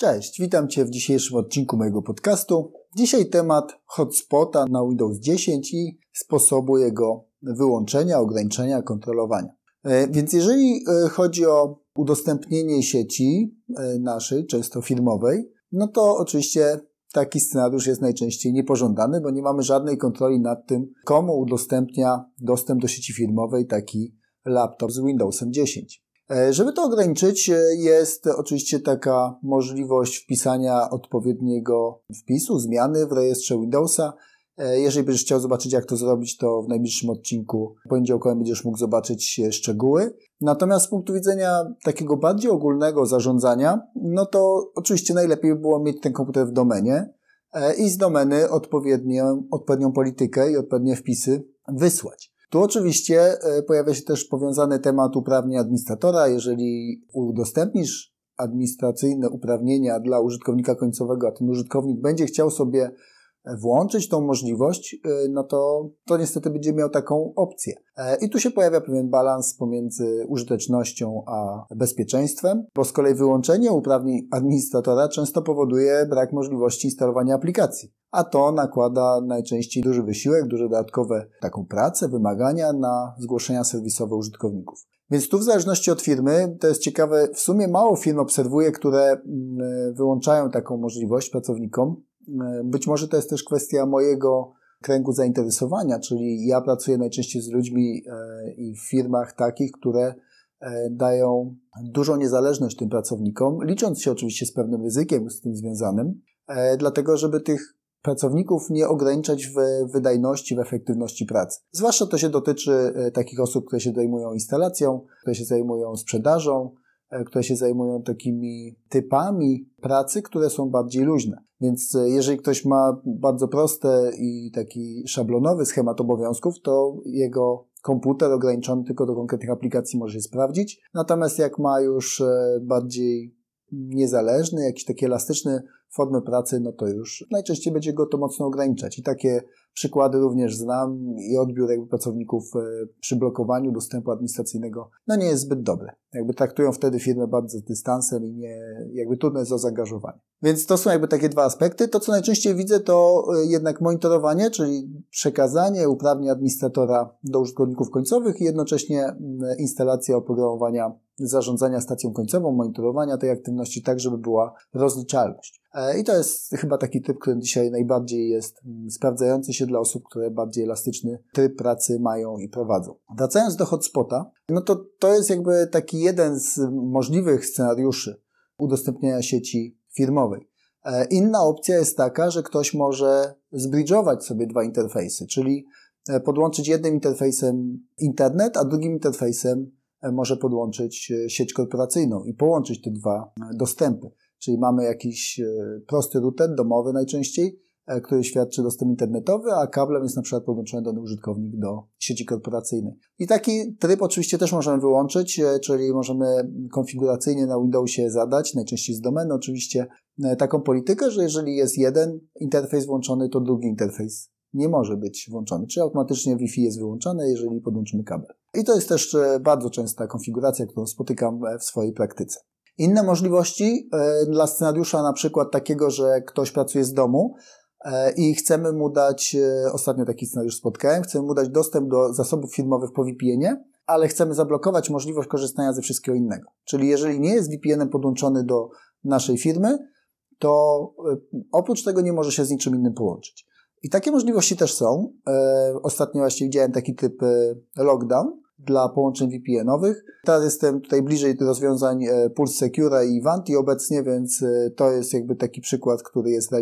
Cześć, witam Cię w dzisiejszym odcinku mojego podcastu. Dzisiaj temat hotspota na Windows 10 i sposobu jego wyłączenia, ograniczenia, kontrolowania. E, więc jeżeli e, chodzi o udostępnienie sieci e, naszej, często firmowej, no to oczywiście taki scenariusz jest najczęściej niepożądany, bo nie mamy żadnej kontroli nad tym, komu udostępnia dostęp do sieci firmowej taki laptop z Windowsem 10. E, żeby to ograniczyć, e, jest oczywiście taka możliwość wpisania odpowiedniego wpisu, zmiany w rejestrze Windowsa. E, jeżeli będziesz chciał zobaczyć, jak to zrobić, to w najbliższym odcinku poniedziałkowym będziesz mógł zobaczyć szczegóły. Natomiast z punktu widzenia takiego bardziej ogólnego zarządzania, no to oczywiście najlepiej by było mieć ten komputer w domenie i z domeny odpowiednią, odpowiednią politykę i odpowiednie wpisy wysłać. Tu oczywiście e, pojawia się też powiązany temat uprawnień administratora. Jeżeli udostępnisz administracyjne uprawnienia dla użytkownika końcowego, a ten użytkownik będzie chciał sobie włączyć tą możliwość, e, no to, to niestety będzie miał taką opcję. E, I tu się pojawia pewien balans pomiędzy użytecznością a bezpieczeństwem, bo z kolei wyłączenie uprawnień administratora często powoduje brak możliwości instalowania aplikacji. A to nakłada najczęściej duży wysiłek, duże dodatkowe taką pracę, wymagania na zgłoszenia serwisowe użytkowników. Więc tu w zależności od firmy, to jest ciekawe, w sumie mało firm obserwuję, które mm, wyłączają taką możliwość pracownikom, E, być może to jest też kwestia mojego kręgu zainteresowania, czyli ja pracuję najczęściej z ludźmi e, i w firmach takich, które e, dają dużą niezależność tym pracownikom, licząc się oczywiście z pewnym ryzykiem z tym związanym, dlatego żeby tych pracowników nie ograniczać w wydajności, w efektywności pracy. Zwłaszcza to się dotyczy takich osób, które się zajmują instalacją, które się zajmują sprzedażą, E, które się zajmują takimi typami pracy, które są bardziej luźne. Więc e, jeżeli ktoś ma bardzo prosty i taki szablonowy schemat obowiązków, to jego komputer ograniczony tylko do konkretnych aplikacji może się sprawdzić. Natomiast jak ma już e, bardziej niezależny, jakiś taki elastyczny formy pracy, no to już najczęściej będzie go to mocno ograniczać. I takie przykłady również znam i odbiór jakby pracowników e, przy blokowaniu dostępu administracyjnego, no nie jest zbyt dobry. Jakby traktują wtedy firmę bardzo z dystansem i nie, jakby trudno jest o zaangażowanie. Więc to są jakby takie dwa aspekty. To, co najczęściej widzę, to e, jednak monitorowanie, czyli przekazanie uprawnień administratora do użytkowników końcowych i jednocześnie instalacja oprogramowania zarządzania stacją końcową, monitorowania tej aktywności tak, żeby była rozliczalność. E, I to jest chyba taki typ, który dzisiaj najbardziej jest mm, sprawdzający się dla osób, które bardziej elastyczny tryb pracy mają i prowadzą. Wracając do hotspota, no to to jest jakby taki jeden z możliwych scenariuszy udostępniania sieci firmowej. E, inna opcja jest taka, że ktoś może zbridżować sobie dwa interfejsy, czyli e, podłączyć jednym interfejsem internet, a drugim interfejsem może podłączyć sieć korporacyjną i połączyć te dwa dostępy. Czyli mamy jakiś e, prosty router domowy najczęściej, e, który świadczy dostęp internetowy, a kablem jest na przykład podłączony dany użytkownik do sieci korporacyjnej. I taki tryb oczywiście też możemy wyłączyć, e, czyli możemy konfiguracyjnie na Windowsie zadać, najczęściej z domeny oczywiście, taką politykę, że jeżeli jest jeden interfejs włączony, to drugi interfejs nie może być włączony, czy automatycznie Wi-Fi jest wyłączone, jeżeli podłączymy kabel. I to jest też bardzo częsta konfiguracja, którą spotykam w swojej praktyce. Inne możliwości e, dla scenariusza na przykład takiego, że ktoś pracuje z domu e, i chcemy mu dać, e, ostatnio taki scenariusz spotkałem, chcemy mu dać dostęp do zasobów filmowych po VPN-ie, ale chcemy zablokować możliwość korzystania ze wszystkiego innego. Czyli jeżeli nie jest VPN-em podłączony do naszej firmy, to oprócz tego nie może się z niczym innym połączyć. I takie możliwości też są. Ostatnio właśnie widziałem taki typ lockdown, dla połączeń VPN-owych. Teraz jestem tutaj bliżej rozwiązań e, Pulse Secure i Vanti obecnie, więc e, to jest jakby taki przykład, który jest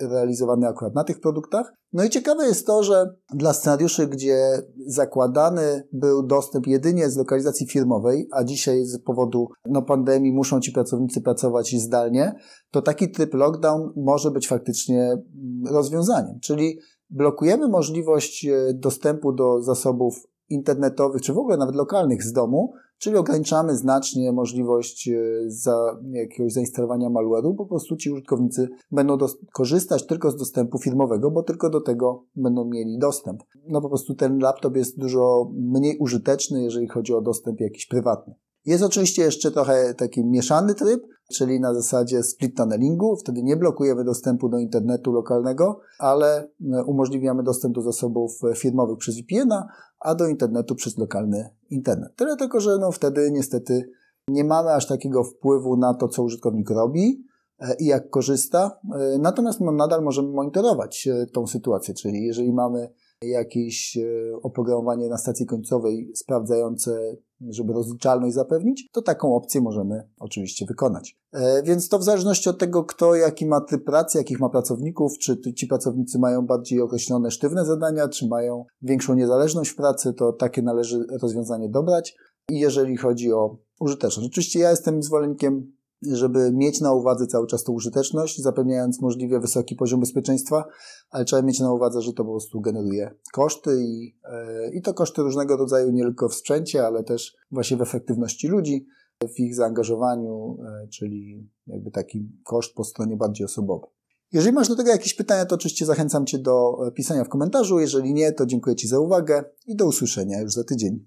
realizowany akurat na tych produktach. No i ciekawe jest to, że dla scenariuszy, gdzie zakładany był dostęp jedynie z lokalizacji firmowej, a dzisiaj z powodu no, pandemii muszą ci pracownicy pracować zdalnie, to taki tryb lockdown może być faktycznie mm, rozwiązaniem. Czyli blokujemy możliwość e, dostępu do zasobów internetowych, czy w ogóle nawet lokalnych z domu, czyli ograniczamy znacznie możliwość e, za jakiegoś zainstalowania malware'u, po prostu ci użytkownicy będą korzystać tylko z dostępu firmowego, bo tylko do tego będą mieli dostęp. No po prostu ten laptop jest dużo mniej użyteczny, jeżeli chodzi o dostęp jakiś prywatny. Jest oczywiście jeszcze trochę taki mieszany tryb, czyli na zasadzie split tunnelingu. Wtedy nie blokujemy dostępu do internetu lokalnego, ale e, umożliwiamy dostęp do zasobów firmowych przez VPN-a, a do internetu przez lokalny internet. Tyle tylko, że no wtedy niestety nie mamy aż takiego wpływu na to, co użytkownik robi e, i jak korzysta. E, natomiast nadal możemy monitorować tą sytuację, czyli jeżeli mamy jakieś oprogramowanie na stacji końcowej sprawdzające żeby rozliczalność zapewnić, to taką opcję możemy oczywiście wykonać. E, więc to w zależności od tego, kto jaki ma typ pracy, jakich ma pracowników, czy ci pracownicy mają bardziej określone sztywne zadania, czy mają większą niezależność w pracy, to takie należy rozwiązanie dobrać. I jeżeli chodzi o użyteczność. Oczywiście ja jestem zwolennikiem żeby mieć na uwadze cały czas tą użyteczność, zapewniając możliwie wysoki poziom bezpieczeństwa, ale trzeba mieć na uwadze, że to po prostu generuje koszty i, e, i to koszty różnego rodzaju, nie tylko w sprzęcie, ale też właśnie w efektywności ludzi, w ich zaangażowaniu, e, czyli jakby taki koszt po stronie bardziej osobowej. Jeżeli masz do tego jakieś pytania, to oczywiście zachęcam Cię do pisania w komentarzu. Jeżeli nie, to dziękuję Ci za uwagę i do usłyszenia już za tydzień.